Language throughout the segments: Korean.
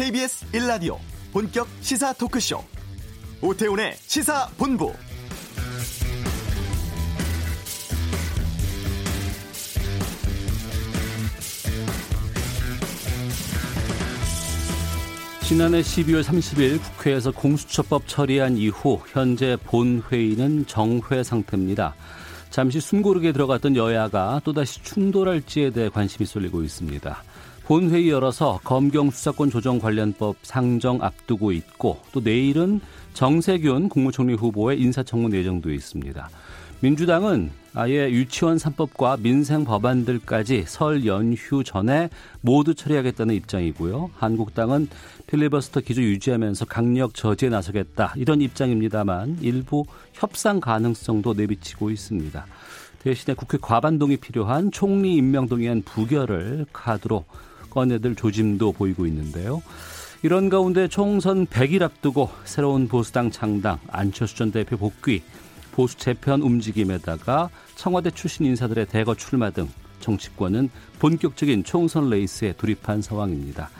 KBS 1라디오 본격 시사 토크쇼 오태훈의 시사본부 지난해 12월 30일 국회에서 공수처법 처리한 이후 현재 본회의는 정회 상태입니다. 잠시 숨고르게 들어갔던 여야가 또다시 충돌할지에 대해 관심이 쏠리고 있습니다. 본회의 열어서 검경 수사권 조정 관련법 상정 앞두고 있고 또 내일은 정세균 국무총리 후보의 인사청문 예정도 있습니다. 민주당은 아예 유치원 3법과 민생 법안들까지 설 연휴 전에 모두 처리하겠다는 입장이고요. 한국당은 필리버스터 기조 유지하면서 강력 저지에 나서겠다 이런 입장입니다만 일부 협상 가능성도 내비치고 있습니다. 대신에 국회 과반동이 필요한 총리 임명 동의안 부결을 카드로 꺼내들 조짐도 보이고 있는데요. 이런 가운데 총선 100일 앞두고 새로운 보수당 창당 안철수 전 대표 복귀 보수 재편 움직임에다가 청와대 출신 인사들의 대거 출마 등 정치권은 본격적인 총선 레이스에 돌입한 상황입니다.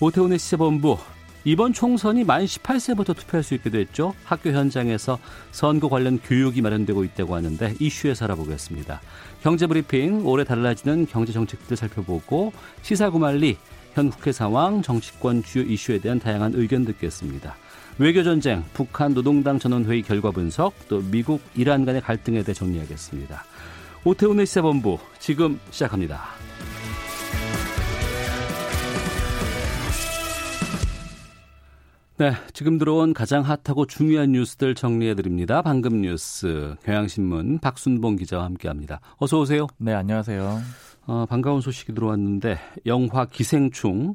오태훈의 시세본부 이번 총선이 만 18세부터 투표할 수 있게 됐죠. 학교 현장에서 선거 관련 교육이 마련되고 있다고 하는데 이슈에 살아보겠습니다. 경제브리핑 올해 달라지는 경제 정책들을 살펴보고 시사구말리 현 국회 상황, 정치권 주요 이슈에 대한 다양한 의견 듣겠습니다. 외교전쟁, 북한 노동당 전원회의 결과 분석, 또 미국, 이란 간의 갈등에 대해 정리하겠습니다. 오태훈의 시사본부 지금 시작합니다. 네, 지금 들어온 가장 핫하고 중요한 뉴스들 정리해 드립니다. 방금 뉴스 경향신문 박순봉 기자와 함께합니다. 어서 오세요. 네, 안녕하세요. 어, 반가운 소식이 들어왔는데 영화 기생충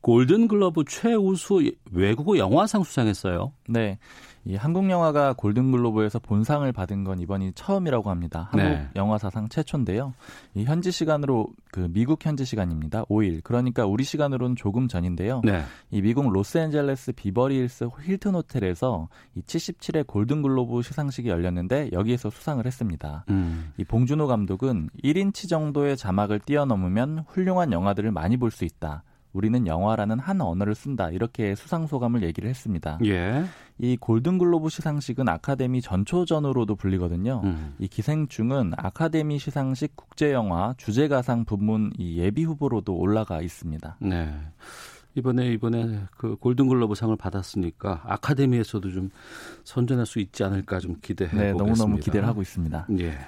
골든글러브 최우수 외국어 영화상 수상했어요. 네. 이 한국 영화가 골든글로브에서 본상을 받은 건 이번이 처음이라고 합니다. 한국 네. 영화 사상 최초인데요. 이 현지 시간으로 그 미국 현지 시간입니다. 5일. 그러니까 우리 시간으로는 조금 전인데요. 네. 이 미국 로스앤젤레스 비버리힐스 힐튼 호텔에서 이 77회 골든글로브 시상식이 열렸는데 여기에서 수상을 했습니다. 음. 이 봉준호 감독은 1인치 정도의 자막을 뛰어넘으면 훌륭한 영화들을 많이 볼 수 있다. 우리는 영화라는 한 언어를 쓴다. 이렇게 수상 소감을 얘기를 했습니다. 예. 이 골든글로브 시상식은 아카데미 전초전으로도 불리거든요. 음. 이 기생충은 아카데미 시상식 국제영화 주제가상 부문 이 예비 후보로도 올라가 있습니다. 네. 이번에 이번에 그 골든글로브 상을 받았으니까 아카데미에서도 좀 선전할 수 있지 않을까 좀 기대해 네, 보겠습니다. 너무너무 기대를 하고 있습니다. 예.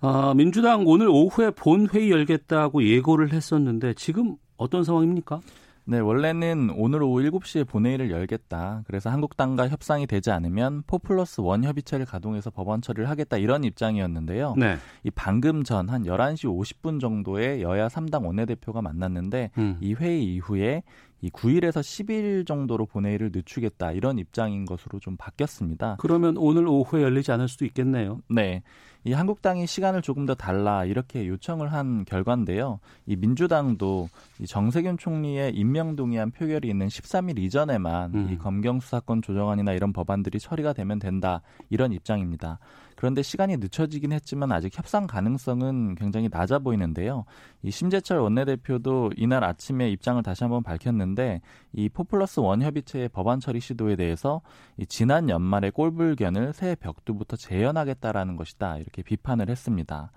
아, 민주당 오늘 오후에 본회의 열겠다고 예고를 했었는데 지금 어떤 상황입니까? 네, 원래는 오늘 오후 7시에 본회의를 열겠다. 그래서 한국당과 협상이 되지 않으면 포플러스 원 협의체를 가동해서 법원 처리를 하겠다 이런 입장이었는데요. 네. 이 방금 전 한 11시 50분 정도에 여야 3당 원내대표가 만났는데 음. 이 회의 이후에 이 9일에서 10일 정도로 본회의를 늦추겠다 이런 입장인 것으로 좀 바뀌었습니다. 그러면 오늘 오후에 열리지 않을 수도 있겠네요. 네. 이 한국당이 시간을 조금 더 달라 이렇게 요청을 한 결과인데요. 이 민주당도 이 정세균 총리의 임명 동의안 표결이 있는 13일 이전에만 음. 이 검경 수사권 조정안이나 이런 법안들이 처리가 되면 된다 이런 입장입니다. 그런데 시간이 늦춰지긴 했지만 아직 협상 가능성은 굉장히 낮아 보이는데요. 이 심재철 원내대표도 이날 아침에 입장을 다시 한번 밝혔는데 이 포플러스 원 협의체의 법안 처리 시도에 대해서 이 지난 연말에 꼴불견을 새해 벽두부터 재현하겠다라는 것이다 이렇게 비판을 했습니다.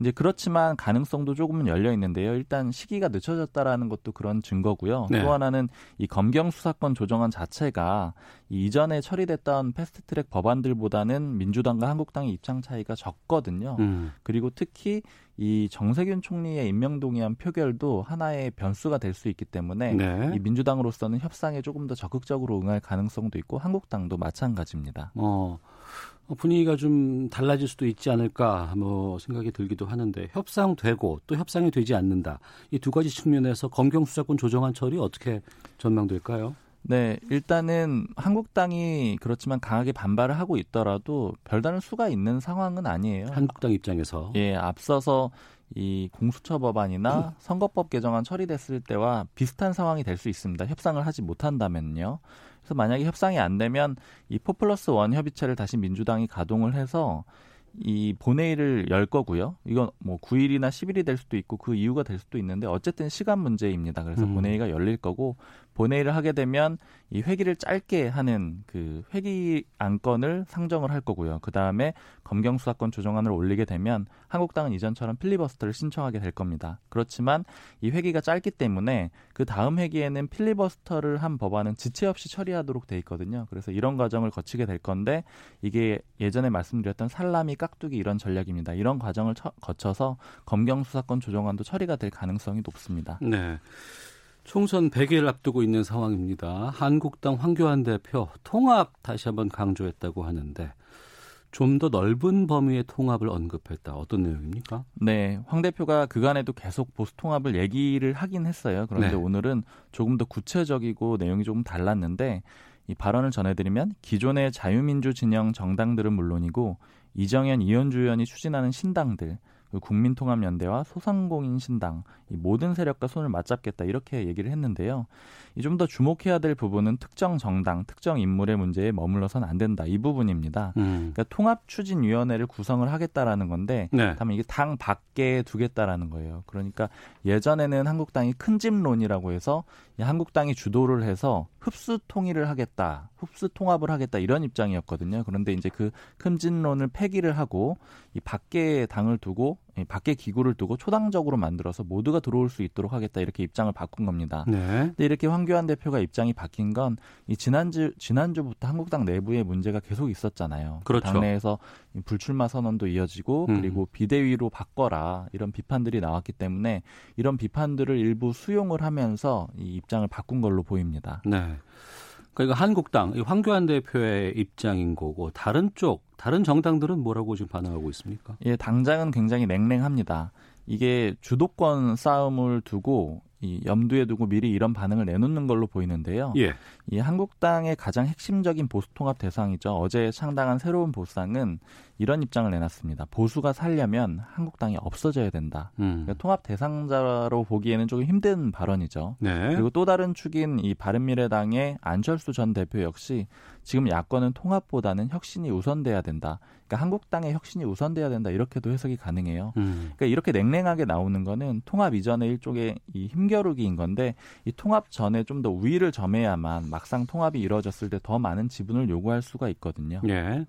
이제 그렇지만 가능성도 조금은 열려 있는데요. 일단 시기가 늦춰졌다라는 것도 그런 증거고요. 네. 또 하나는 이 검경 수사권 조정안 자체가 이 이전에 처리됐던 패스트트랙 법안들보다는 민주당과 한국당의 입장 차이가 적거든요. 음. 그리고 특히 이 정세균 총리의 임명 동의안 표결도 하나의 변수가 될 수 있기 때문에 네. 이 민주당으로서는 협상에 조금 더 적극적으로 응할 가능성도 있고 한국당도 마찬가지입니다. 어. 분위기가 좀 달라질 수도 있지 않을까 뭐 생각이 들기도 하는데 협상되고 또 협상이 되지 않는다 이 두 가지 측면에서 검경 수사권 조정안 처리 어떻게 전망될까요? 네, 일단은 한국당이 그렇지만 강하게 반발을 하고 있더라도 별다른 수가 있는 상황은 아니에요. 한국당 입장에서 예, 앞서서 이 공수처 법안이나 선거법 개정안 처리됐을 때와 비슷한 상황이 될 수 있습니다. 협상을 하지 못한다면요. 그래서 만약에 협상이 안 되면 이 포플러스 원 협의체를 다시 민주당이 가동을 해서 이 본회의를 열 거고요. 이건 뭐 9일이나 10일이 될 수도 있고 그 이유가 될 수도 있는데 어쨌든 시간 문제입니다. 그래서 음. 본회의가 열릴 거고 본회의를 하게 되면 이 회기를 짧게 하는 그 회기 안건을 상정을 할 거고요. 그 다음에 검경 수사권 조정안을 올리게 되면 한국당은 이전처럼 필리버스터를 신청하게 될 겁니다. 그렇지만 이 회기가 짧기 때문에 그 다음 회기에는 필리버스터를 한 법안은 지체 없이 처리하도록 돼 있거든요. 그래서 이런 과정을 거치게 될 건데 이게 예전에 말씀드렸던 살라미 깍두기 이런 전략입니다. 이런 과정을 처, 거쳐서 검경 수사권 조정안도 처리가 될 가능성이 높습니다. 네. 총선 100일 앞두고 있는 상황입니다. 한국당 황교안 대표 통합 다시 한번 강조했다고 하는데 좀 더 넓은 범위의 통합을 언급했다. 어떤 내용입니까? 네, 황 대표가 그간에도 계속 보수 통합을 얘기를 하긴 했어요. 그런데 네. 오늘은 조금 더 구체적이고 내용이 조금 달랐는데 이 발언을 전해드리면 기존의 자유민주 진영 정당들은 물론이고 이정현, 이현주 의원이 추진하는 신당들 그 국민통합연대와 소상공인 신당 이 모든 세력과 손을 맞잡겠다 이렇게 얘기를 했는데요. 이좀더 주목해야 될 부분은 특정 정당, 특정 인물의 문제에 머물러선 안 된다 이 부분입니다. 음. 그러니까 통합추진위원회를 구성을 하겠다라는 건데, 네. 다만 이게 당 밖에 두겠다라는 거예요. 그러니까 예전에는 한국당이 큰 집론이라고 해서 한국당이 주도를 해서 흡수 통일을 하겠다, 흡수 통합을 하겠다 이런 입장이었거든요. 그런데 이제 그 큰진론을 폐기를 하고 이 밖에 당을 두고 밖에 기구를 두고 초당적으로 만들어서 모두가 들어올 수 있도록 하겠다 이렇게 입장을 바꾼 겁니다. 네. 근데 이렇게 황교안 대표가 입장이 바뀐 건 이 지난주 지난주부터 한국당 내부에 문제가 계속 있었잖아요. 그렇죠. 당내에서 불출마 선언도 이어지고 음. 그리고 비대위로 바꿔라 이런 비판들이 나왔기 때문에 이런 비판들을 일부 수용을 하면서 이 입장을 바꾼 걸로 보입니다. 네. 그러니까 한국당 황교안 대표의 입장인 거고 다른 쪽 다른 정당들은 뭐라고 지금 반응하고 있습니까? 예, 당장은 굉장히 냉랭합니다. 이게 주도권 싸움을 두고 이 염두에 두고 미리 이런 반응을 내놓는 걸로 보이는데요. 예. 이 한국당의 가장 핵심적인 보수 통합 대상이죠. 어제 창당한 새로운 보상은 이런 입장을 내놨습니다. 보수가 살려면 한국당이 없어져야 된다. 음. 그러니까 통합 대상자로 보기에는 조금 힘든 발언이죠. 네. 그리고 또 다른 축인 이 바른미래당의 안철수 전 대표 역시 지금 야권은 통합보다는 혁신이 우선돼야 된다. 그러니까 한국당의 혁신이 우선돼야 된다. 이렇게도 해석이 가능해요. 음. 그러니까 이렇게 냉랭하게 나오는 거는 통합 이전의 일종의 이 힘겨루기인 건데 이 통합 전에 좀 더 우위를 점해야만 막상 통합이 이루어졌을 때 더 많은 지분을 요구할 수가 있거든요. 네.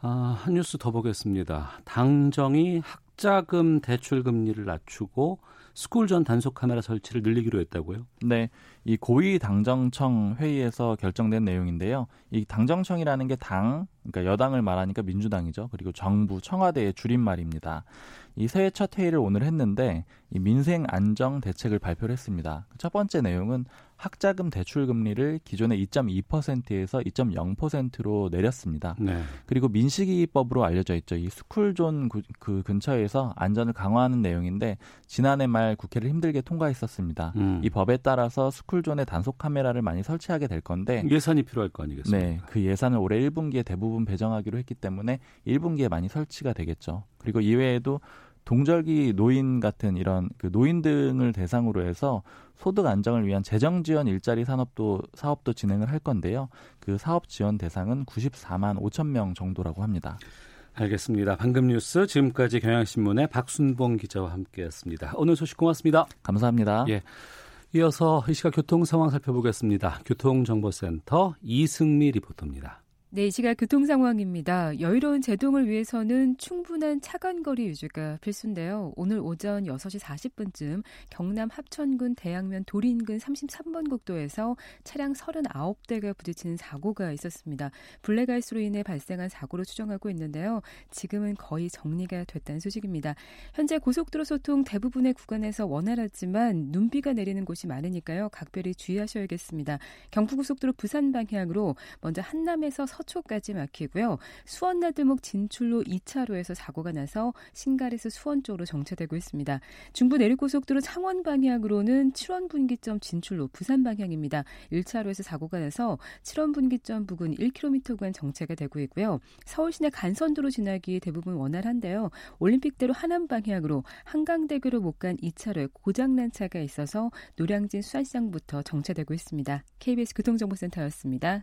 아, 한 뉴스 더 보겠습니다. 당정이 학자금 대출 금리를 낮추고 스쿨존 단속 카메라 설치를 늘리기로 했다고요? 네. 이 고위 당정청 회의에서 결정된 내용인데요. 이 당정청이라는 게 당, 그러니까 여당을 말하니까 민주당이죠. 그리고 정부, 청와대의 줄임말입니다. 이 새해 첫 회의를 오늘 했는데 이 민생 안정 대책을 발표를 했습니다. 첫 번째 내용은 학자금 대출 금리를 기존의 2.2%에서 2.0%로 내렸습니다. 네. 그리고 민식이법으로 알려져 있죠. 이 스쿨존 그, 그 근처에서 안전을 강화하는 내용인데 지난해 말 국회를 힘들게 통과했었습니다. 음. 이 법에 따라서 스쿨존에 단속 카메라를 많이 설치하게 될 건데 예산이 필요할 거 아니겠습니까? 네, 그 예산을 올해 1분기에 대부분 배정하기로 했기 때문에 1분기에 많이 설치가 되겠죠. 그리고 이외에도 동절기 노인 같은 이런 그 노인 등을 대상으로 해서 소득 안정을 위한 재정 지원 일자리 산업도 사업도 진행을 할 건데요. 그 사업 지원 대상은 94만 5천 명 정도라고 합니다. 알겠습니다. 방금 뉴스 지금까지 경향신문의 박순봉 기자와 함께했습니다. 오늘 소식 고맙습니다. 감사합니다. 예. 이어서 이 시각 교통 상황 살펴보겠습니다. 교통정보센터 이승미 리포터입니다. 네, 이 시각 교통 상황입니다. 여유로운 제동을 위해서는 충분한 차간 거리 유지가 필수인데요. 오늘 오전 6시 40분쯤 경남 합천군 대양면 도리 인근 33번 국도에서 차량 39대가 부딪히는 사고가 있었습니다. 블랙아이스로 인해 발생한 사고로 추정하고 있는데요. 지금은 거의 정리가 됐다는 소식입니다. 현재 고속도로 소통 대부분의 구간에서 원활하지만 눈비가 내리는 곳이 많으니까요. 각별히 주의하셔야겠습니다. 경부고속도로 부산 방향으로 먼저 한남에서 서초까지 막히고요. 수원 나들목 진출로 2차로에서 사고가 나서 신갈에서 수원 쪽으로 정체되고 있습니다. 중부 내륙고속도로 창원 방향으로는 7원 분기점 진출로 부산 방향입니다. 1차로에서 사고가 나서 7원 분기점 부근 1km 구간 정체가 되고 있고요. 서울 시내 간선도로 지나기 대부분 원활한데요. 올림픽대로 하남 방향으로 한강대교로 못 간 2차로에 고장난 차가 있어서 노량진 수산시장부터 정체되고 있습니다. KBS 교통정보센터였습니다.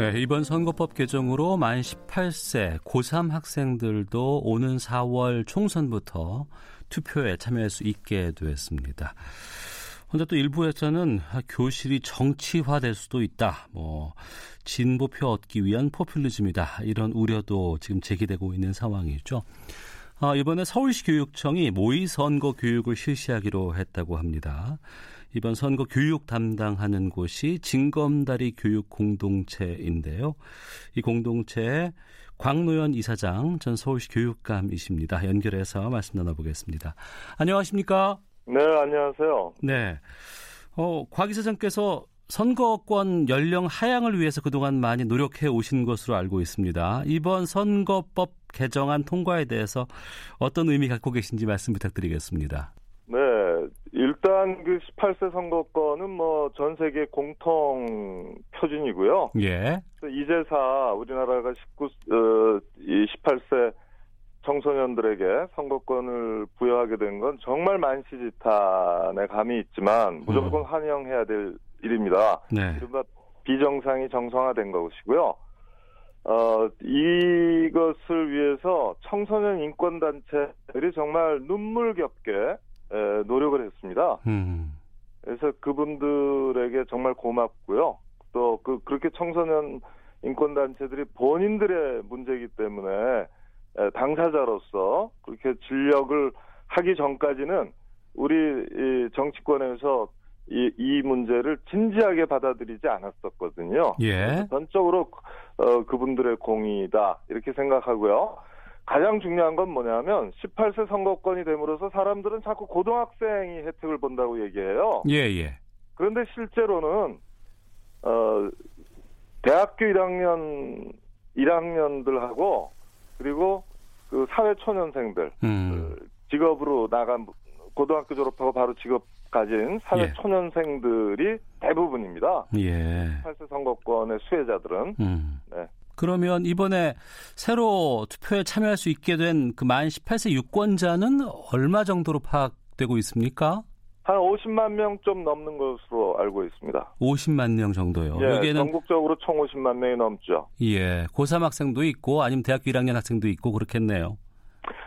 네, 이번 선거법 개정으로 만 18세 고3 학생들도 오는 4월 총선부터 투표에 참여할 수 있게 됐습니다. 근데 또 일부에서는 교실이 정치화될 수도 있다. 뭐 진보표 얻기 위한 포퓰리즘이다. 이런 우려도 지금 제기되고 있는 상황이죠. 아, 이번에 서울시 교육청이 모의 선거 교육을 실시하기로 했다고 합니다. 이번 선거 교육 담당하는 곳이 진검다리 교육 공동체인데요. 이 공동체의 광노현 이사장 전 서울시 교육감이십니다. 연결해서 말씀 나눠보겠습니다. 안녕하십니까? 네, 안녕하세요. 네. 어, 곽 이사장께서 선거권 연령 하향을 위해서 그동안 많이 노력해 오신 것으로 알고 있습니다. 이번 선거법 개정안 통과에 대해서 어떤 의미 갖고 계신지 말씀 부탁드리겠습니다. 그 18세 선거권은 뭐 전 세계 공통 표준이고요. 예. 이제사 우리나라가 19, 어, 이 18세 청소년들에게 선거권을 부여하게 된 건 정말 만시지탄의 감이 있지만 무조건 환영해야 될 일입니다. 네. 이른바 비정상이 정상화된 것이고요. 어, 이것을 위해서 청소년 인권단체들이 정말 눈물겹게 에, 노력을 했습니다. 음. 그래서 그분들에게 정말 고맙고요. 또 그 그렇게 청소년 인권 단체들이 본인들의 문제이기 때문에 에, 당사자로서 그렇게 진력을 하기 전까지는 우리 이 정치권에서 이, 이 문제를 진지하게 받아들이지 않았었거든요. 예. 전적으로 어, 그분들의 공이다 이렇게 생각하고요. 가장 중요한 건 뭐냐면 18세 선거권이 됨으로써 사람들은 자꾸 고등학생이 혜택을 본다고 얘기해요. 예, 예. 그런데 실제로는 어 대학교 1학년 1학년들하고 그리고 그 사회 초년생들 음. 그 직업으로 나간 고등학교 졸업하고 바로 직업 가진 사회 예. 초년생들이 대부분입니다. 예. 18세 선거권의 수혜자들은 음. 네. 그러면 이번에 새로 투표에 참여할 수 있게 된 그 만 18세 유권자는 얼마 정도로 파악되고 있습니까? 한 50만 명 좀 넘는 것으로 알고 있습니다. 50만 명 정도요. 예, 여기에는 전국적으로 총 50만 명이 넘죠. 예, 고3 학생도 있고 아니면 대학교 1학년 학생도 있고 그렇겠네요.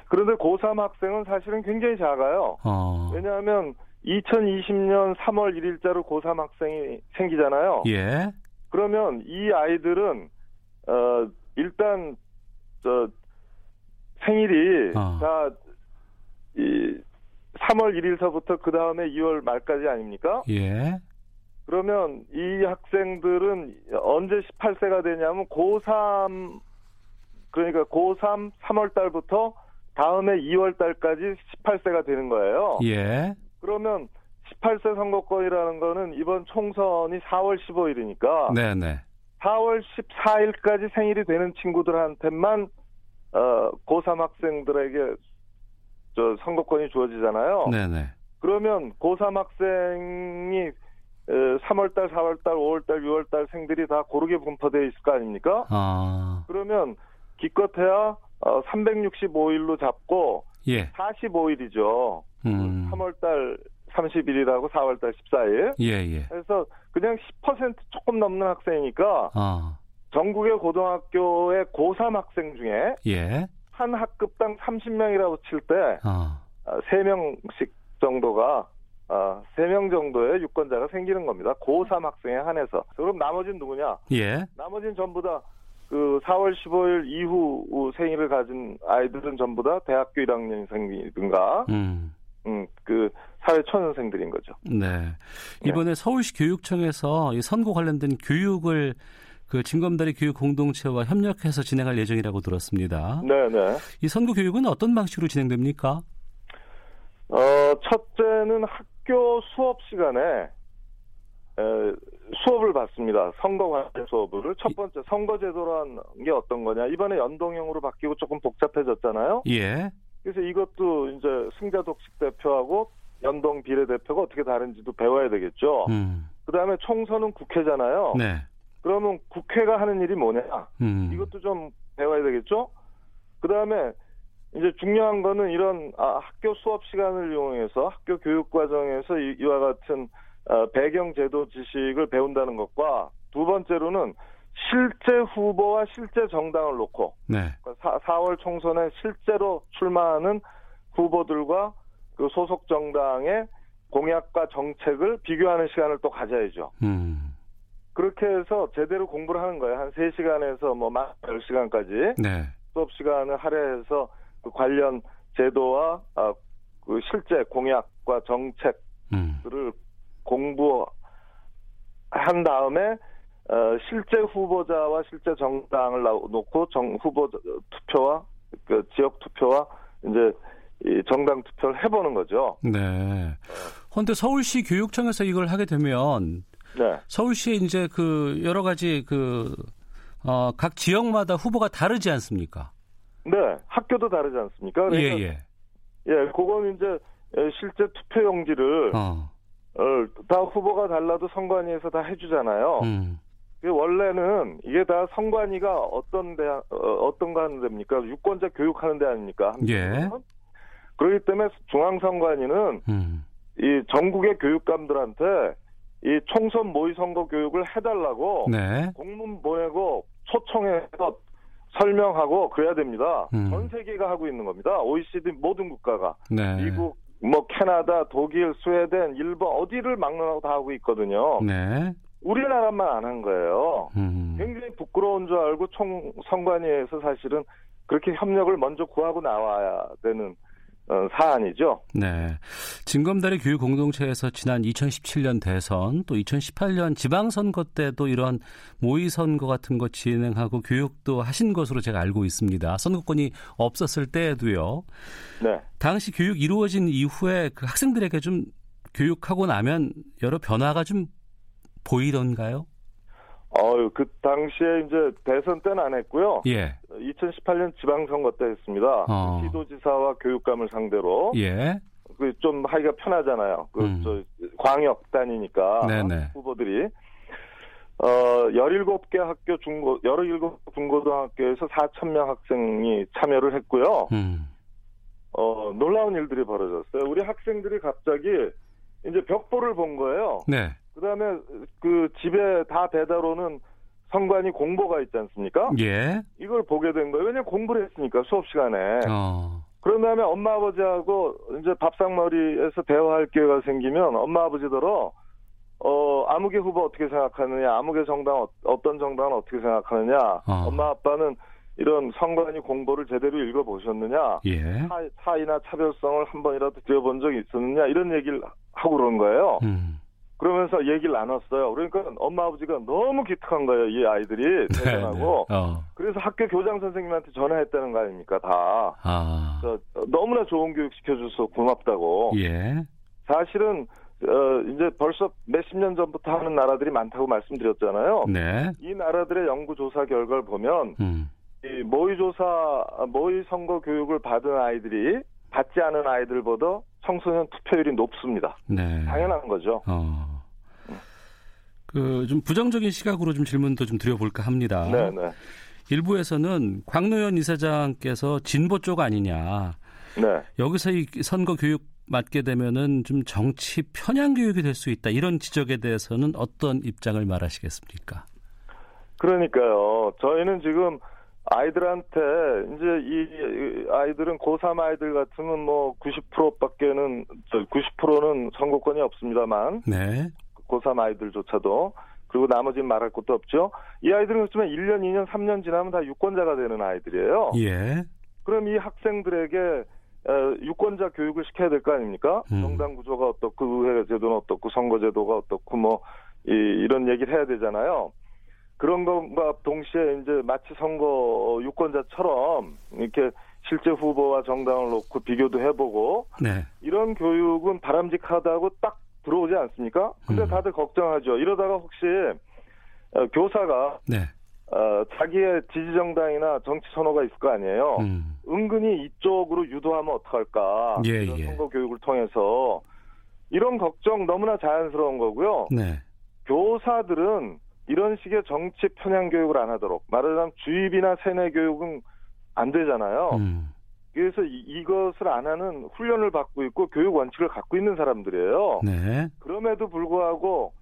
그런데 고3 학생은 사실은 굉장히 작아요. 어. 왜냐하면 2020년 3월 1일자로 고3 학생이 생기잖아요. 예. 그러면 이 아이들은 어 일단 저 생일이 어. 다 이 3월 1일서부터 그 다음에 2월 말까지 아닙니까? 예. 그러면 이 학생들은 언제 18세가 되냐면 고3 그러니까 고3 3월 달부터 다음에 2월 달까지 18세가 되는 거예요. 예. 그러면 18세 선거권이라는 거는 이번 총선이 4월 15일이니까 네, 네. 4월 14일까지 생일이 되는 친구들한테만 어, 고3 학생들에게 저 선거권이 주어지잖아요. 네, 네. 그러면 고3 학생이 3월달, 4월달, 5월달, 6월달 생들이 다 고르게 분포되어 있을 거 아닙니까? 아. 그러면 기껏해야 365일로 잡고 예. 45일이죠. 음. 3월달 30일이라고 4월달 14일. 예, 예. 그래서 그냥 10% 조금 넘는 학생이니까 아. 전국의 고등학교의 고3 학생 중에 예. 한 학급당 30명이라고 칠때 아. 3명씩 정도가 어, 3명 정도의 유권자가 생기는 겁니다. 고3 학생에 한해서. 그럼 나머지는 누구냐? 예. 나머지는 전부 다 그 4월 15일 이후 생일을 가진 아이들은 전부 다 대학교 1학년생이든가 음. 음, 그 사회 초년생들인 거죠. 네. 이번에 서울시 교육청에서 이 선거 관련된 교육을 그 진검다리 교육 공동체와 협력해서 진행할 예정이라고 들었습니다. 네, 네. 이 선거 교육은 어떤 방식으로 진행됩니까? 어, 첫째는 학교 수업 시간에 에, 수업을 받습니다. 선거 관련 수업을. 첫 번째, 선거 제도란 게 어떤 거냐. 이번에 연동형으로 바뀌고 조금 복잡해졌잖아요. 예. 그래서 이것도 이제 승자 독식 대표하고 연동 비례대표가 어떻게 다른지도 배워야 되겠죠. 음. 그 다음에 총선은 국회잖아요. 네. 그러면 국회가 하는 일이 뭐냐? 음. 이것도 좀 배워야 되겠죠. 그 다음에 이제 중요한 거는 이런 아, 학교 수업 시간을 이용해서 학교 교육 과정에서 이, 이와 같은 어, 배경 제도 지식을 배운다는 것과 두 번째로는 실제 후보와 실제 정당을 놓고 네. 그러니까 4, 월 총선에 실제로 출마하는 후보들과 그 소속 정당의 공약과 정책을 비교하는 시간을 또 가져야죠. 음. 그렇게 해서 제대로 공부를 하는 거예요. 한 3시간에서 뭐 10시간까지 네. 수업 시간을 할애해서 그 관련 제도와 아, 그 실제 공약과 정책들을 음. 공부한 다음에 어, 실제 후보자와 실제 정당을 놓고 정 후보 투표와 그 지역 투표와 이제 이 정당 투표를 해보는 거죠. 네. 그런데 서울시 교육청에서 이걸 하게 되면 네. 서울시에 이제 그 여러 가지 그, 어, 각 지역마다 후보가 다르지 않습니까? 네. 학교도 다르지 않습니까? 예, 그러니까 예. 예, 그건 이제 실제 투표용지를 어. 어, 다 후보가 달라도 선관위에서 다 해주잖아요. 음. 그 원래는 이게 다 선관위가 어떤 대 어, 떤거 하는 데입니까? 유권자 교육하는 데 아닙니까? 예. 그렇기 때문에 중앙선관위는 음. 이 전국의 교육감들한테 이 총선 모의 선거 교육을 해달라고 네. 공문 보내고 초청해서 설명하고 그래야 됩니다. 음. 전 세계가 하고 있는 겁니다. OECD 모든 국가가 네. 미국, 뭐 캐나다, 독일, 스웨덴, 일본 어디를 막론하고 다 하고 있거든요. 네. 우리나라만 안 한 거예요. 음. 굉장히 부끄러운 줄 알고 총 선관위에서 사실은 그렇게 협력을 먼저 구하고 나와야 되는 어, 사안이죠. 네. 진검다리 교육 공동체에서 지난 2017년 대선 또 2018년 지방선거 때도 이런 모의 선거 같은 거 진행하고 교육도 하신 것으로 제가 알고 있습니다. 선거권이 없었을 때에도요. 네. 당시 교육 이루어진 이후에 그 학생들에게 좀 교육하고 나면 여러 변화가 좀 보이던가요? 어유 그 당시에 이제 대선 때는 안 했고요. 예. 2018년 지방선거 때 했습니다. 어. 시도지사와 교육감을 상대로 예. 그 좀 하기가 편하잖아요. 그 음. 저 광역 단위니까 네네. 후보들이 어 17개 학교 중고 17 중고등학교에서 4천 명 학생이 참여를 했고요. 음. 어 놀라운 일들이 벌어졌어요. 우리 학생들이 갑자기 이제 벽보를 본 거예요. 네. 그다음에 그 집에 다 배달 오는 선관위 공보가 있지 않습니까? 예. 이걸 보게 된 거예요. 왜냐면 공부를 했으니까 수업 시간에. 어. 그런 다음에 엄마 아버지하고 이제 밥상머리에서 대화할 기회가 생기면 엄마 아버지더러 어 아무개 후보 어떻게 생각하느냐, 아무개 정당 어, 떤 정당은 어떻게 생각하느냐, 어. 엄마 아빠는 이런 선관위 공보를 제대로 읽어보셨느냐, 예. 차, 차이나 차별성을 한 번이라도 들여본 적이 있었느냐 이런 얘기를 하고 그런 거예요. 음. 그러면서 얘기를 나눴어요. 그러니까 엄마 아버지가 너무 기특한 거예요. 이 아이들이 대단하고. 네, 네. 어. 그래서 학교 교장 선생님한테 전화했다는 거 아닙니까 다. 아. 저, 너무나 좋은 교육 시켜줘서 고맙다고. 예. 사실은 어, 이제 벌써 몇십 년 전부터 하는 나라들이 많다고 말씀드렸잖아요. 네. 이 나라들의 연구 조사 결과를 보면 음. 이 모의 조사, 모의 선거 교육을 받은 아이들이 받지 않은 아이들보다 청소년 투표율이 높습니다. 네. 당연한 거죠. 어. 그 좀 부정적인 시각으로 좀 질문도 좀 드려볼까 합니다. 네, 네, 일부에서는 광노현 이사장께서 진보 쪽 아니냐. 네. 여기서 이 선거 교육 맡게 되면은 좀 정치 편향 교육이 될 수 있다. 이런 지적에 대해서는 어떤 입장을 말하시겠습니까? 그러니까요. 저희는 지금 아이들한테 이제 이 아이들은 고3 아이들 같으면 뭐 90%밖에는 90%는 선거권이 없습니다만 네. 고3 아이들조차도 그리고 나머지는 말할 것도 없죠. 이 아이들은 그렇지만 1년, 2년, 3년 지나면 다 유권자가 되는 아이들이에요. 예. 그럼 이 학생들에게 어, 유권자 교육을 시켜야 될 거 아닙니까? 음. 정당 구조가 어떻고 의회 제도는 어떻고 선거 제도가 어떻고 뭐 이, 이런 얘기를 해야 되잖아요. 그런 것과 동시에 이제 마치 선거 유권자처럼 이렇게 실제 후보와 정당을 놓고 비교도 해보고 네. 이런 교육은 바람직하다고 딱 들어오지 않습니까? 근데 음. 다들 걱정하죠. 이러다가 혹시 어, 교사가 네. 어, 자기의 지지 정당이나 정치 선호가 있을 거 아니에요. 음. 은근히 이쪽으로 유도하면 어떡할까? 예, 예. 선거 교육을 통해서 이런 걱정 너무나 자연스러운 거고요. 네. 교사들은 이런 식의 정치 편향 교육을 안 하도록 말하자면 주입이나 세뇌 교육은 안 되잖아요. 음. 그래서 이, 것을안 하는 훈련을 받고 있고 교육 원칙을 갖고 있는 사람들이에요. 네. 그럼에도 불구하고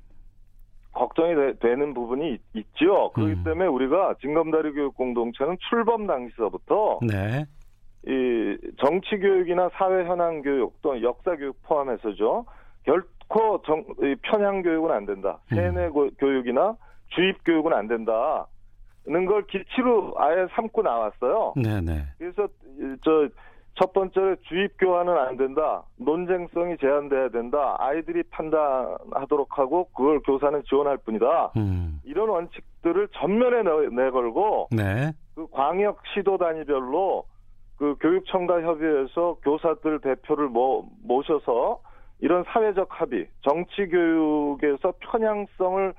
걱정이 되, 는 부분이 있, 죠 그렇기 음. 때문에 우리가 진검다리 교육 공동체는 출범 당시서부터 네. 이 정치 교육이나 사회 현안 교육 또는 역사 교육 포함해서죠. 결코 정, 편향 교육은 안 된다. 음. 세뇌 음. 교육이나 주입 교육은 안 된다. 는걸 기치로 아예 삼고 나왔어요. 네네. 그래서 저 첫 번째 주입 교환은 안 된다. 논쟁성이 제한돼야 된다. 아이들이 판단하도록 하고 그걸 교사는 지원할 뿐이다. 음. 이런 원칙들을 전면에 내, 걸고 네. 그 광역 시도 단위별로 그 교육청과 협의해서 교사들 대표를 모, 모셔서 이런 사회적 합의, 정치 교육에서 편향성을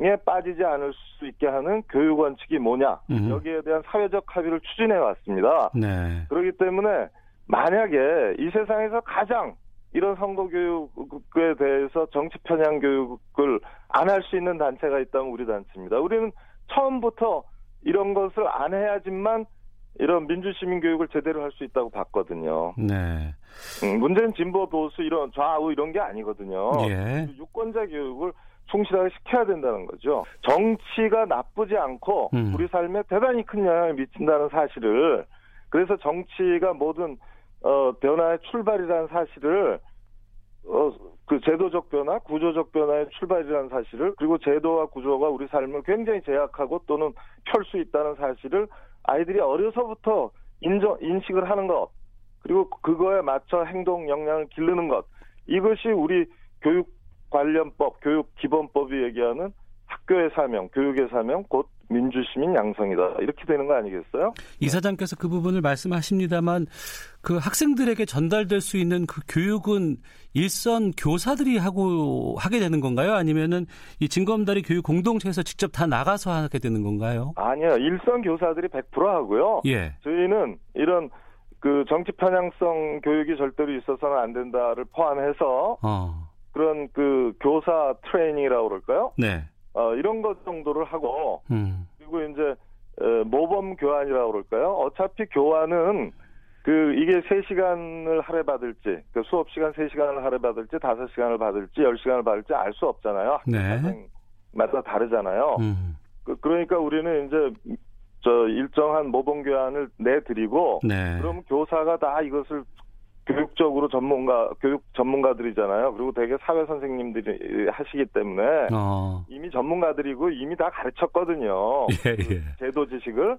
에 빠지지 않을 수 있게 하는 교육 원칙이 뭐냐 음. 여기에 대한 사회적 합의를 추진해 왔습니다. 네. 그렇기 때문에 만약에 이 세상에서 가장 이런 선거 교육에 대해서 정치 편향 교육을 안 할 수 있는 단체가 있다면 우리 단체입니다. 우리는 처음부터 이런 것을 안 해야지만 이런 민주시민 교육을 제대로 할 수 있다고 봤거든요. 네. 음, 문재인 진보 보수 이런 좌우 이런 게 아니거든요. 예. 유권자 교육을 충실하게 시켜야 된다는 거죠. 정치가 나쁘지 않고 음. 우리 삶에 대단히 큰 영향을 미친다는 사실을 그래서 정치가 모든 어, 변화의 출발이라는 사실을 어, 그 제도적 변화, 구조적 변화의 출발이라는 사실을 그리고 제도와 구조가 우리 삶을 굉장히 제약하고 또는 펼 수 있다는 사실을 아이들이 어려서부터 인정 인식을 하는 것 그리고 그거에 맞춰 행동 역량을 기르는 것 이것이 우리 교육 관련법, 교육 기본법이 얘기하는 학교의 사명, 교육의 사명, 곧 민주시민 양성이다. 이렇게 되는 거 아니겠어요? 이사장께서 그 부분을 말씀하십니다만 그 학생들에게 전달될 수 있는 그 교육은 일선 교사들이 하고 하게 되는 건가요? 아니면은 이 진검다리 교육 공동체에서 직접 다 나가서 하게 되는 건가요? 아니요. 일선 교사들이 100% 하고요. 예. 저희는 이런 그 정치 편향성 교육이 절대로 있어서는 안 된다를 포함해서 어. 그런 그 교사 트레이닝이라고 그럴까요? 네. 어, 이런 것 정도를 하고 음. 그리고 이제 어, 모범 교환이라고 그럴까요? 어차피 교환은 그 이게 3시간을 할애 받을지 그 수업 시간 3시간을 할애 받을지 5시간을 받을지 10시간을 받을지 알 수 없잖아요. 네. 마다 다르잖아요. 음. 그, 그러니까 우리는 이제 저 일정한 모범 교환을 내드리고 네. 그럼 교사가 다 이것을 교육적으로 전문가 교육 전문가들이잖아요. 그리고 되게 사회 선생님들이 하시기 때문에 어. 이미 전문가들이고 이미 다 가르쳤거든요. 예, 그 예. 제도 지식을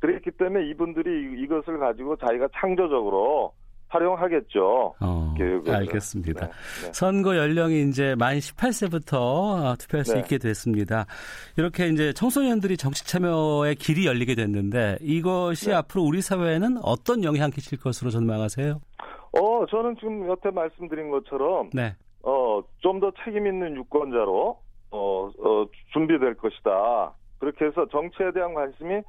그랬기 때문에 이분들이 이것을 가지고 자기가 창조적으로 활용하겠죠. 어, 교육을. 알겠습니다. 네, 네. 선거 연령이 이제 만 18세부터 투표할 수 네. 있게 됐습니다. 이렇게 이제 청소년들이 정치 참여의 길이 열리게 됐는데 이것이 네. 앞으로 우리 사회에는 어떤 영향 끼칠 것으로 전망하세요? 어, 저는 지금 여태 말씀드린 것처럼 네. 어, 좀 더 책임 있는 유권자로 어, 어, 준비될 것이다. 그렇게 해서 정치에 대한 관심이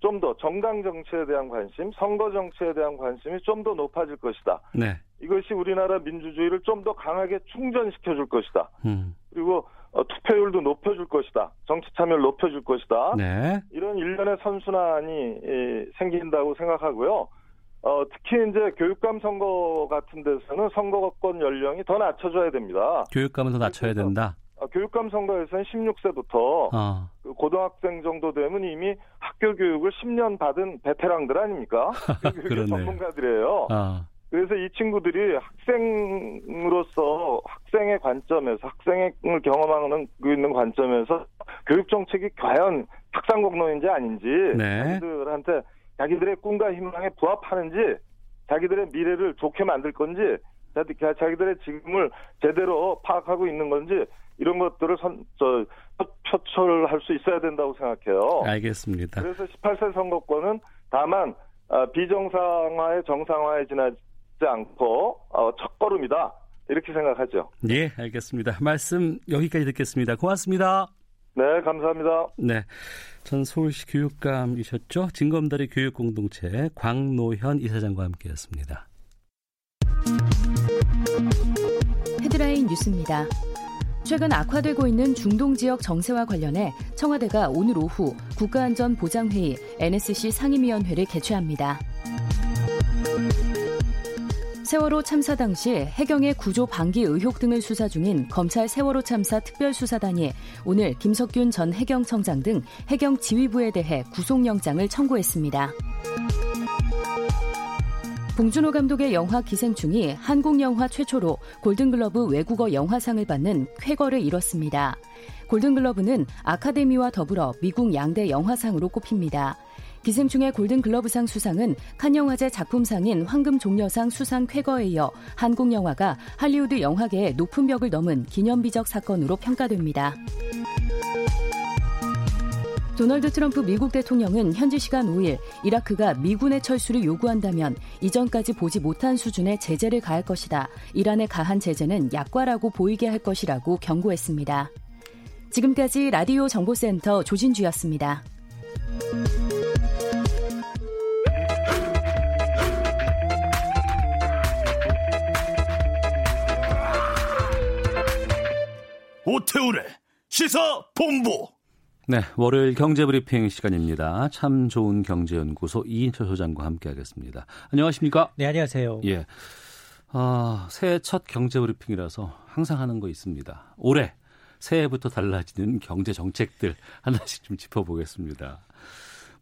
좀 더 정당 정치에 대한 관심, 선거 정치에 대한 관심이 좀 더 높아질 것이다. 네. 이것이 우리나라 민주주의를 좀 더 강하게 충전시켜 줄 것이다. 음. 그리고 어, 투표율도 높여줄 것이다. 정치 참여를 높여줄 것이다. 네. 이런 일련의 선순환이 예, 생긴다고 생각하고요. 어, 특히 이제 교육감 선거 같은 데서는 선거권 연령이 더 낮춰져야 됩니다. 교육감은 더 낮춰야 된다. 어, 교육감 선거에서는 16세부터 어. 그 고등학생 정도 되면 이미 학교 교육을 10년 받은 베테랑들 아닙니까? 교육. 전문가들이에요. 어. 그래서 이 친구들이 학생으로서 학생의 관점에서 학생을 경험하는 그 있는 관점에서 교육 정책이 과연 탁상공론인지 아닌지 네. 자기들한테 자기들의 꿈과 희망에 부합하는지 자기들의 미래를 좋게 만들 건지 자기들의 지금을 제대로 파악하고 있는 건지 이런 것들을 선, 저, 표출할 수 있어야 된다고 생각해요. 알겠습니다. 그래서 18세 선거권은 다만 어, 비정상화의 정상화에 지나지 않고 어, 첫 걸음이다 이렇게 생각하죠. 예, 알겠습니다. 말씀 여기까지 듣겠습니다. 고맙습니다. 네, 감사합니다. 네. 전 서울시 교육감이셨죠? 진검다리 교육공동체 광노현 이사장과 함께했습니다. 헤드라인 뉴스입니다. 최근 악화되고 있는 중동 지역 정세와 관련해 청와대가 오늘 오후 국가안전보장회의 NSC 상임위원회를 개최합니다. 세월호 참사 당시 해경의 구조 방기 의혹 등을 수사 중인 검찰 세월호 참사 특별수사단이 오늘 김석균 전 해경청장 등 해경 지휘부에 대해 구속영장을 청구했습니다. 봉준호 감독의 영화 기생충이 한국 영화 최초로 골든글러브 외국어 영화상을 받는 쾌거를 이뤘습니다. 골든글러브는 아카데미와 더불어 미국 양대 영화상으로 꼽힙니다. 기생충의 골든글러브상 수상은 칸영화제 작품상인 황금종려상 수상 쾌거에 이어 한국 영화가 할리우드 영화계의 높은 벽을 넘은 기념비적 사건으로 평가됩니다. 도널드 트럼프 미국 대통령은 현지 시간 5일 이라크가 미군의 철수를 요구한다면 이전까지 보지 못한 수준의 제재를 가할 것이다. 이란의 가한 제재는 약과라고 보이게 할 것이라고 경고했습니다. 지금까지 라디오 정보센터 조진주였습니다. 오태우래 시사 본부. 네, 월요일 경제브리핑 시간입니다. 참 좋은 경제연구소 이인철 소장과 함께하겠습니다. 안녕하십니까? 네, 안녕하세요. 예. 아, 새해 첫 경제브리핑이라서 항상 하는 거 있습니다. 올해 새해부터 달라지는 경제 정책들 하나씩 좀 짚어보겠습니다.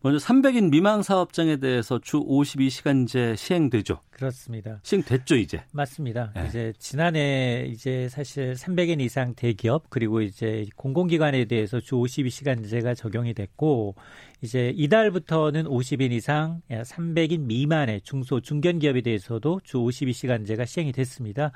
먼저 300인 미만 사업장에 대해서 주 52시간제 시행되죠. 그렇습니다. 시행됐죠, 이제. 맞습니다. 네. 이제 지난해 이제 사실 300인 이상 대기업 그리고 이제 공공기관에 대해서 주 52시간제가 적용이 됐고 이제 이달부터는 50인 이상 300인 미만의 중소 중견 기업에 대해서도 주 52시간제가 시행이 됐습니다.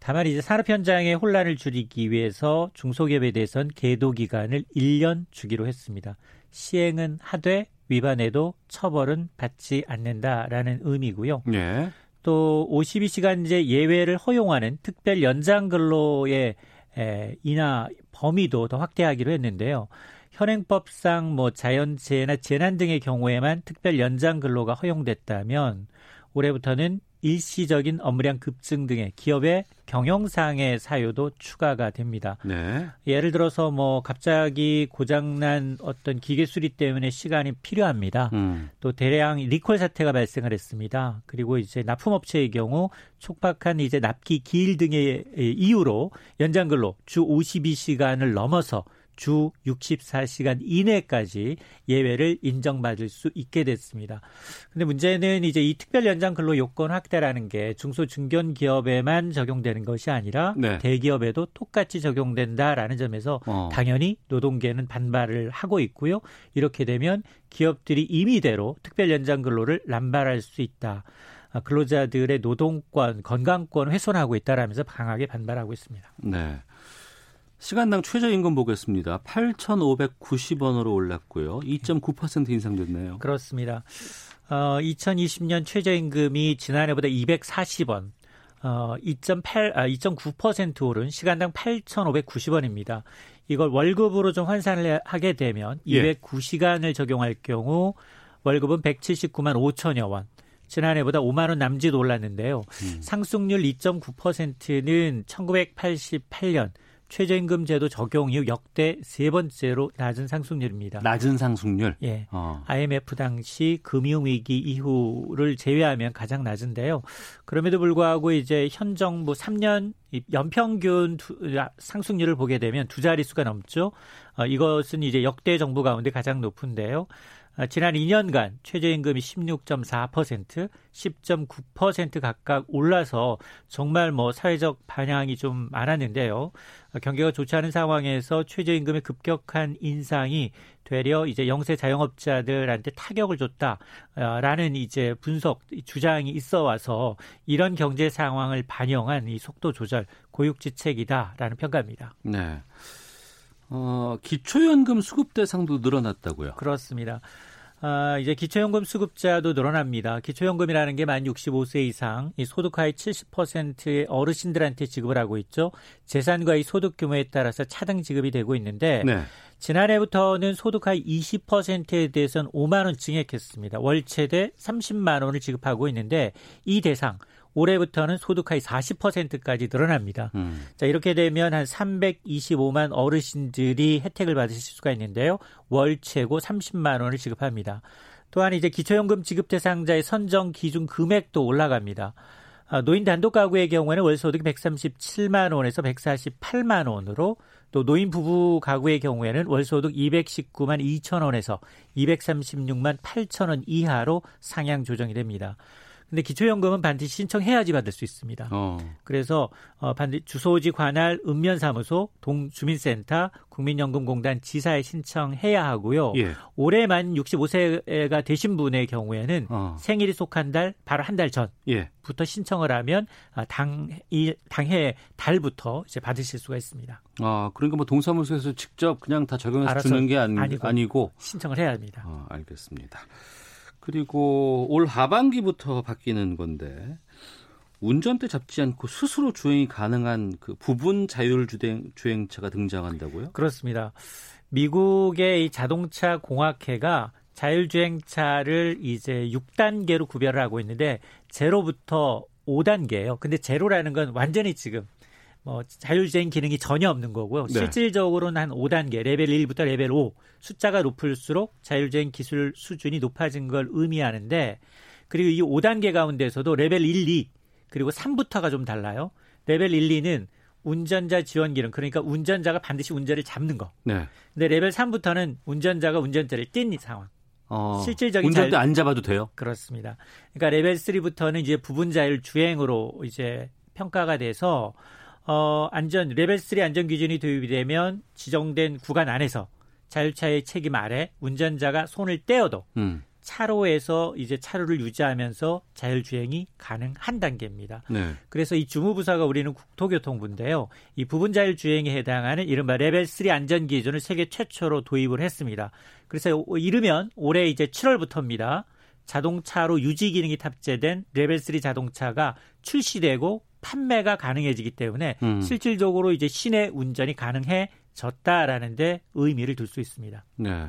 다만 이제 산업 현장의 혼란을 줄이기 위해서 중소기업에 대해서는 계도 기간을 1년 주기로 했습니다. 시행은 하되 위반에도 처벌은 받지 않는다라는 의미고요. 네. 또 52시간제 예외를 허용하는 특별 연장 근로의 에, 인하 범위도 더 확대하기로 했는데요. 현행법상 뭐 자연재해나 재난 등의 경우에만 특별 연장 근로가 허용됐다면 올해부터는 일시적인 업무량 급증 등의 기업의 경영상의 사유도 추가가 됩니다. 네. 예를 들어서 뭐 갑자기 고장난 어떤 기계 수리 때문에 시간이 필요합니다. 음. 또 대량 리콜 사태가 발생을 했습니다. 그리고 이제 납품업체의 경우 촉박한 이제 납기 기일 등의 이유로 연장근로 주 52시간을 넘어서 주 64시간 이내까지 예외를 인정받을 수 있게 됐습니다. 근데 문제는 이제 이 특별 연장 근로 요건 확대라는 게 중소 중견 기업에만 적용되는 것이 아니라 네. 대기업에도 똑같이 적용된다라는 점에서 어. 당연히 노동계는 반발을 하고 있고요. 이렇게 되면 기업들이 임의대로 특별 연장 근로를 남발할 수 있다. 아, 근로자들의 노동권, 건강권 훼손하고 있다라면서 강하게 반발하고 있습니다. 네. 시간당 최저임금 보겠습니다. 8,590원으로 올랐고요. 2.9% 인상됐네요. 그렇습니다. 어, 2020년 최저임금이 지난해보다 240원, 어, 2.8, 아, 2.9% 오른 시간당 8,590원입니다. 이걸 월급으로 좀 환산을 하게 되면 209시간을 예. 적용할 경우 월급은 179만 5천여 원. 지난해보다 5만 원 남짓 올랐는데요. 음. 상승률 2.9%는 1988년 최저임금 제도 적용 이후 역대 세 번째로 낮은 상승률입니다. 낮은 상승률? 예. 어. IMF 당시 금융위기 이후를 제외하면 가장 낮은데요. 그럼에도 불구하고 이제 현 정부 3년 연평균 두, 상승률을 보게 되면 두 자릿수가 넘죠. 어, 이것은 이제 역대 정부 가운데 가장 높은데요. 아, 지난 2년간 최저임금이 16.4%, 10.9% 각각 올라서 정말 뭐 사회적 반향이 좀 많았는데요. 아, 경기가 좋지 않은 상황에서 최저임금의 급격한 인상이 되려 이제 영세 자영업자들한테 타격을 줬다라는 이제 분석 주장이 있어 와서 이런 경제 상황을 반영한 이 속도 조절 고육지책이다라는 평가입니다. 네. 어, 기초연금 수급 대상도 늘어났다고요? 그렇습니다. 아, 이제 기초연금 수급자도 늘어납니다. 기초연금이라는 게 만 65세 이상 이 소득하의 70%의 어르신들한테 지급을 하고 있죠. 재산과 이 소득 규모에 따라서 차등 지급이 되고 있는데 네. 지난해부터는 소득 하위 20%에 대해서는 5만 원 증액했습니다. 월 최대 30만 원을 지급하고 있는데 이 대상 올해부터는 소득하위 40%까지 늘어납니다. 음. 자, 이렇게 되면 한 325만 어르신들이 혜택을 받으실 수가 있는데요. 월 최고 30만 원을 지급합니다. 또한 이제 기초연금 지급 대상자의 선정 기준 금액도 올라갑니다. 아, 노인 단독 가구의 경우에는 월 소득이 137만 원에서 148만 원으로 또 노인 부부 가구의 경우에는 월 소득 219만 2천 원에서 236만 8천 원 이하로 상향 조정이 됩니다. 근데 기초연금은 반드시 신청해야지 받을 수 있습니다. 어. 그래서 어, 반드시 주소지 관할 읍면사무소, 동주민센터, 국민연금공단 지사에 신청해야 하고요. 예. 올해 만 65세가 되신 분의 경우에는 어. 생일이 속한 달 바로 한 달 전부터 예. 신청을 하면 아, 당 이, 당해 달부터 이제 받으실 수가 있습니다. 아 그러니까 뭐 동사무소에서 직접 그냥 다 적용해서 주는 게 아니, 아니고, 아니고 신청을 해야 합니다. 어, 알겠습니다. 그리고 올 하반기부터 바뀌는 건데 운전대 잡지 않고 스스로 주행이 가능한 그 부분 자율 주행 주행차가 등장한다고요? 그렇습니다. 미국의 이 자동차 공학회가 자율주행차를 이제 6단계로 구별을 하고 있는데 제로부터 5단계예요. 근데 제로라는 건 완전히 지금 뭐 자율주행 기능이 전혀 없는 거고요. 네. 실질적으로는 한 5단계, 레벨 1부터 레벨 5 숫자가 높을수록 자율주행 기술 수준이 높아진 걸 의미하는데 그리고 이 5단계 가운데서도 레벨 1, 2 그리고 3부터가 좀 달라요. 레벨 1, 2는 운전자 지원 기능 그러니까 운전자가 반드시 운전대를 잡는 거. 네. 근데 레벨 3부터는 운전자가 운전대를 뗀 상황. 어, 실질적인 운전대 잘... 안 잡아도 돼요? 그렇습니다. 그러니까 레벨 3부터는 이제 부분 자율 주행으로 이제 평가가 돼서 어, 안전 레벨 3 안전 기준이 도입이 되면 지정된 구간 안에서 자율차의 책임 아래 운전자가 손을 떼어도 음. 차로에서 이제 차로를 유지하면서 자율주행이 가능한 단계입니다. 네. 그래서 이 주무부처가 우리는 국토교통부인데요. 이 부분 자율주행에 해당하는 이른바 레벨 3 안전 기준을 세계 최초로 도입을 했습니다. 그래서 이르면 올해 이제 7월부터입니다. 자동차로 유지 기능이 탑재된 레벨 3 자동차가 출시되고 판매가 가능해지기 때문에 음. 실질적으로 이제 시내 운전이 가능해졌다라는데 의미를 둘 수 있습니다. 네.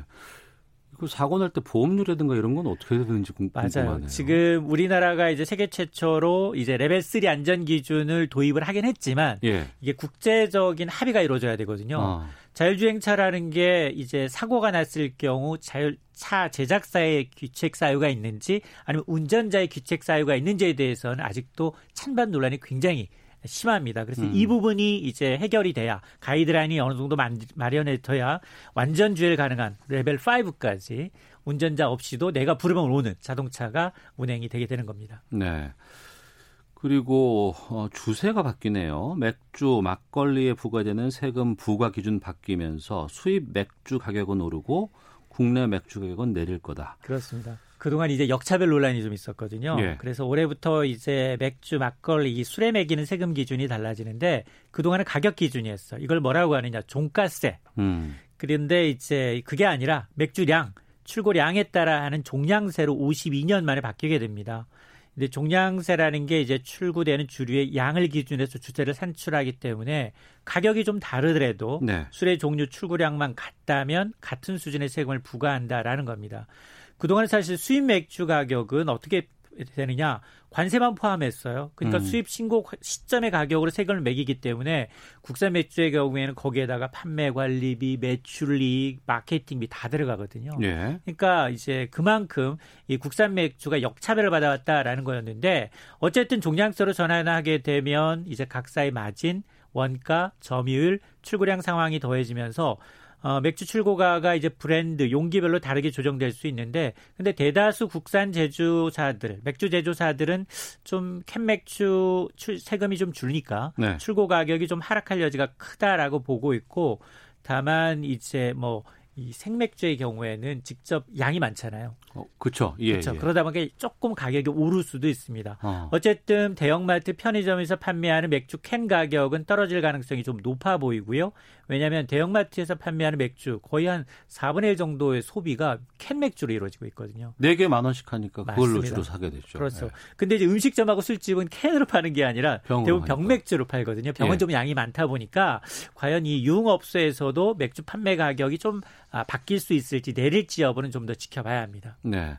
그 사고 날 때 보험료라든가 이런 건 어떻게 되는지 궁금하네요. 맞아요. 지금 우리나라가 이제 세계 최초로 이제 레벨 3 안전 기준을 도입을 하긴 했지만 예. 이게 국제적인 합의가 이루어져야 되거든요. 어. 자율주행차라는 게 이제 사고가 났을 경우 자율차 제작사의 규칙 사유가 있는지 아니면 운전자의 규칙 사유가 있는지에 대해서는 아직도 찬반 논란이 굉장히 심합니다. 그래서 음. 이 부분이 이제 해결이 돼야 가이드라인이 어느 정도 마련해둬야 완전 주행 가능한 레벨 5까지 운전자 없이도 내가 부르면 오는 자동차가 운행이 되게 되는 겁니다. 네. 그리고 어, 주세가 바뀌네요. 맥주, 막걸리에 부과되는 세금 부과 기준 바뀌면서 수입 맥주 가격은 오르고 국내 맥주 가격은 내릴 거다. 그렇습니다. 그동안 이제 역차별 논란이 좀 있었거든요. 예. 그래서 올해부터 이제 맥주, 막걸리, 이 술에 매기는 세금 기준이 달라지는데 그동안은 가격 기준이었어. 이걸 뭐라고 하느냐? 종가세. 음. 그런데 이제 그게 아니라 맥주량, 출고량에 따라 하는 종량세로 52년 만에 바뀌게 됩니다. 근데 종량세라는 게 이제 출구되는 주류의 양을 기준해서 주세를 산출하기 때문에 가격이 좀 다르더라도 네. 술의 종류 출구량만 같다면 같은 수준의 세금을 부과한다라는 겁니다. 그동안 사실 수입 맥주 가격은 어떻게 되느냐 관세만 포함했어요. 그러니까 음. 수입 신고 시점의 가격으로 세금을 매기기 때문에 국산 맥주의 경우에는 거기에다가 판매 관리비, 매출리, 마케팅비 다 들어가거든요. 예. 그러니까 이제 그만큼 이 국산 맥주가 역차별을 받아왔다라는 거였는데 어쨌든 종량세로 전환하게 되면 이제 각사의 마진, 원가, 점유율, 출고량 상황이 더해지면서 어, 맥주 출고가가 이제 브랜드 용기별로 다르게 조정될 수 있는데 근데 대다수 국산 제조사들 맥주 제조사들은 좀 캔맥주 출, 세금이 좀 줄니까 네. 출고 가격이 좀 하락할 여지가 크다라고 보고 있고 다만 이제 뭐 이 생맥주의 경우에는 직접 양이 많잖아요. 어, 그렇죠. 예, 그렇죠. 예. 그러다 보니까 조금 가격이 오를 수도 있습니다. 어. 어쨌든 대형마트 편의점에서 판매하는 맥주 캔 가격은 떨어질 가능성이 좀 높아 보이고요. 왜냐하면 대형마트에서 판매하는 맥주 거의 한 4분의 1 정도의 소비가 캔 맥주로 이루어지고 있거든요. 4개 만 원씩 하니까 그걸로 맞습니다. 주로 사게 되죠. 그렇죠. 예. 근데 이제 음식점하고 술집은 캔으로 파는 게 아니라 대부분. 병맥주로 팔거든요. 병은 예. 좀 양이 많다 보니까 과연 이 유흥업소에서도 맥주 판매 가격이 좀 아, 바뀔 수 있을지 내릴지 여부는 좀 더 지켜봐야 합니다. 네.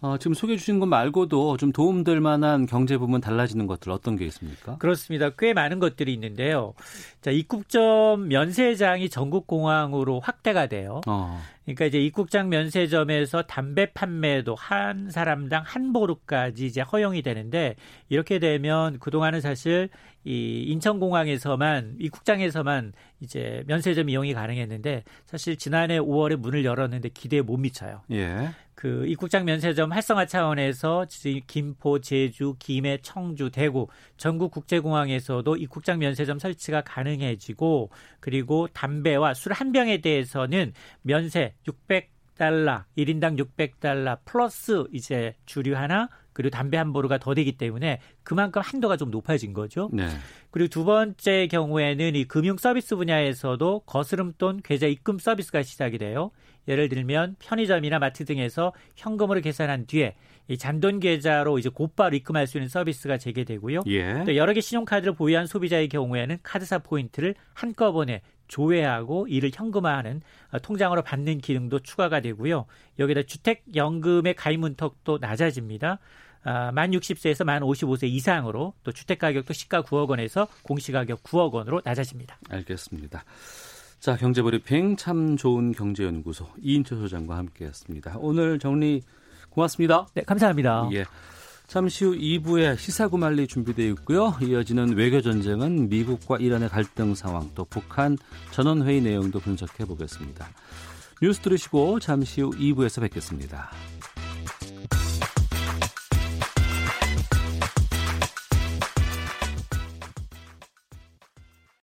어, 지금 소개해 주신 것 말고도 좀 도움될 만한 경제 부분 달라지는 것들 어떤 게 있습니까? 그렇습니다. 꽤 많은 것들이 있는데요. 자, 입국점 면세장이 전국 공항으로 확대가 돼요. 어. 그러니까 이제 입국장 면세점에서 담배 판매도 한 사람당 한 보루까지 이제 허용이 되는데 이렇게 되면 그동안은 사실 이 인천공항에서만 입국장에서만 이제 면세점 이용이 가능했는데 사실 지난해 5월에 문을 열었는데 기대에 못 미쳐요. 예. 그 입국장 면세점 활성화 차원에서 지금 김포, 제주, 김해, 청주, 대구 전국 국제공항에서도 입국장 면세점 설치가 가능해지고 그리고 담배와 술 한 병에 대해서는 면세 600 달러, 1인당 600달러 플러스 이제 주류 하나 그리고 담배 한 보루가 더 되기 때문에 그만큼 한도가 좀 높아진 거죠. 네. 그리고 두 번째 경우에는 이 금융 서비스 분야에서도 거스름돈 계좌 입금 서비스가 시작이 돼요. 예를 들면 편의점이나 마트 등에서 현금으로 계산한 뒤에 이 잔돈 계좌로 이제 곧바로 입금할 수 있는 서비스가 재개되고요. 예. 또 여러 개 신용카드를 보유한 소비자의 경우에는 카드사 포인트를 한꺼번에 조회하고 이를 현금화하는 어, 통장으로 받는 기능도 추가가 되고요. 여기다 주택연금의 가입 문턱도 낮아집니다. 아, 만 60세에서 만 55세 이상으로 또 주택 가격도 시가 9억 원에서 공시가격 9억 원으로 낮아집니다. 알겠습니다. 자, 경제브리핑 참 좋은 경제연구소 이인철 소장과 함께했습니다. 오늘 정리 고맙습니다. 네, 감사합니다. 예. 잠시 후 2부에 시사구말리 준비되어 있고요. 이어지는 외교전쟁은 미국과 이란의 갈등 상황 또 북한 전원회의 내용도 분석해 보겠습니다. 뉴스 들으시고 잠시 후 2부에서 뵙겠습니다.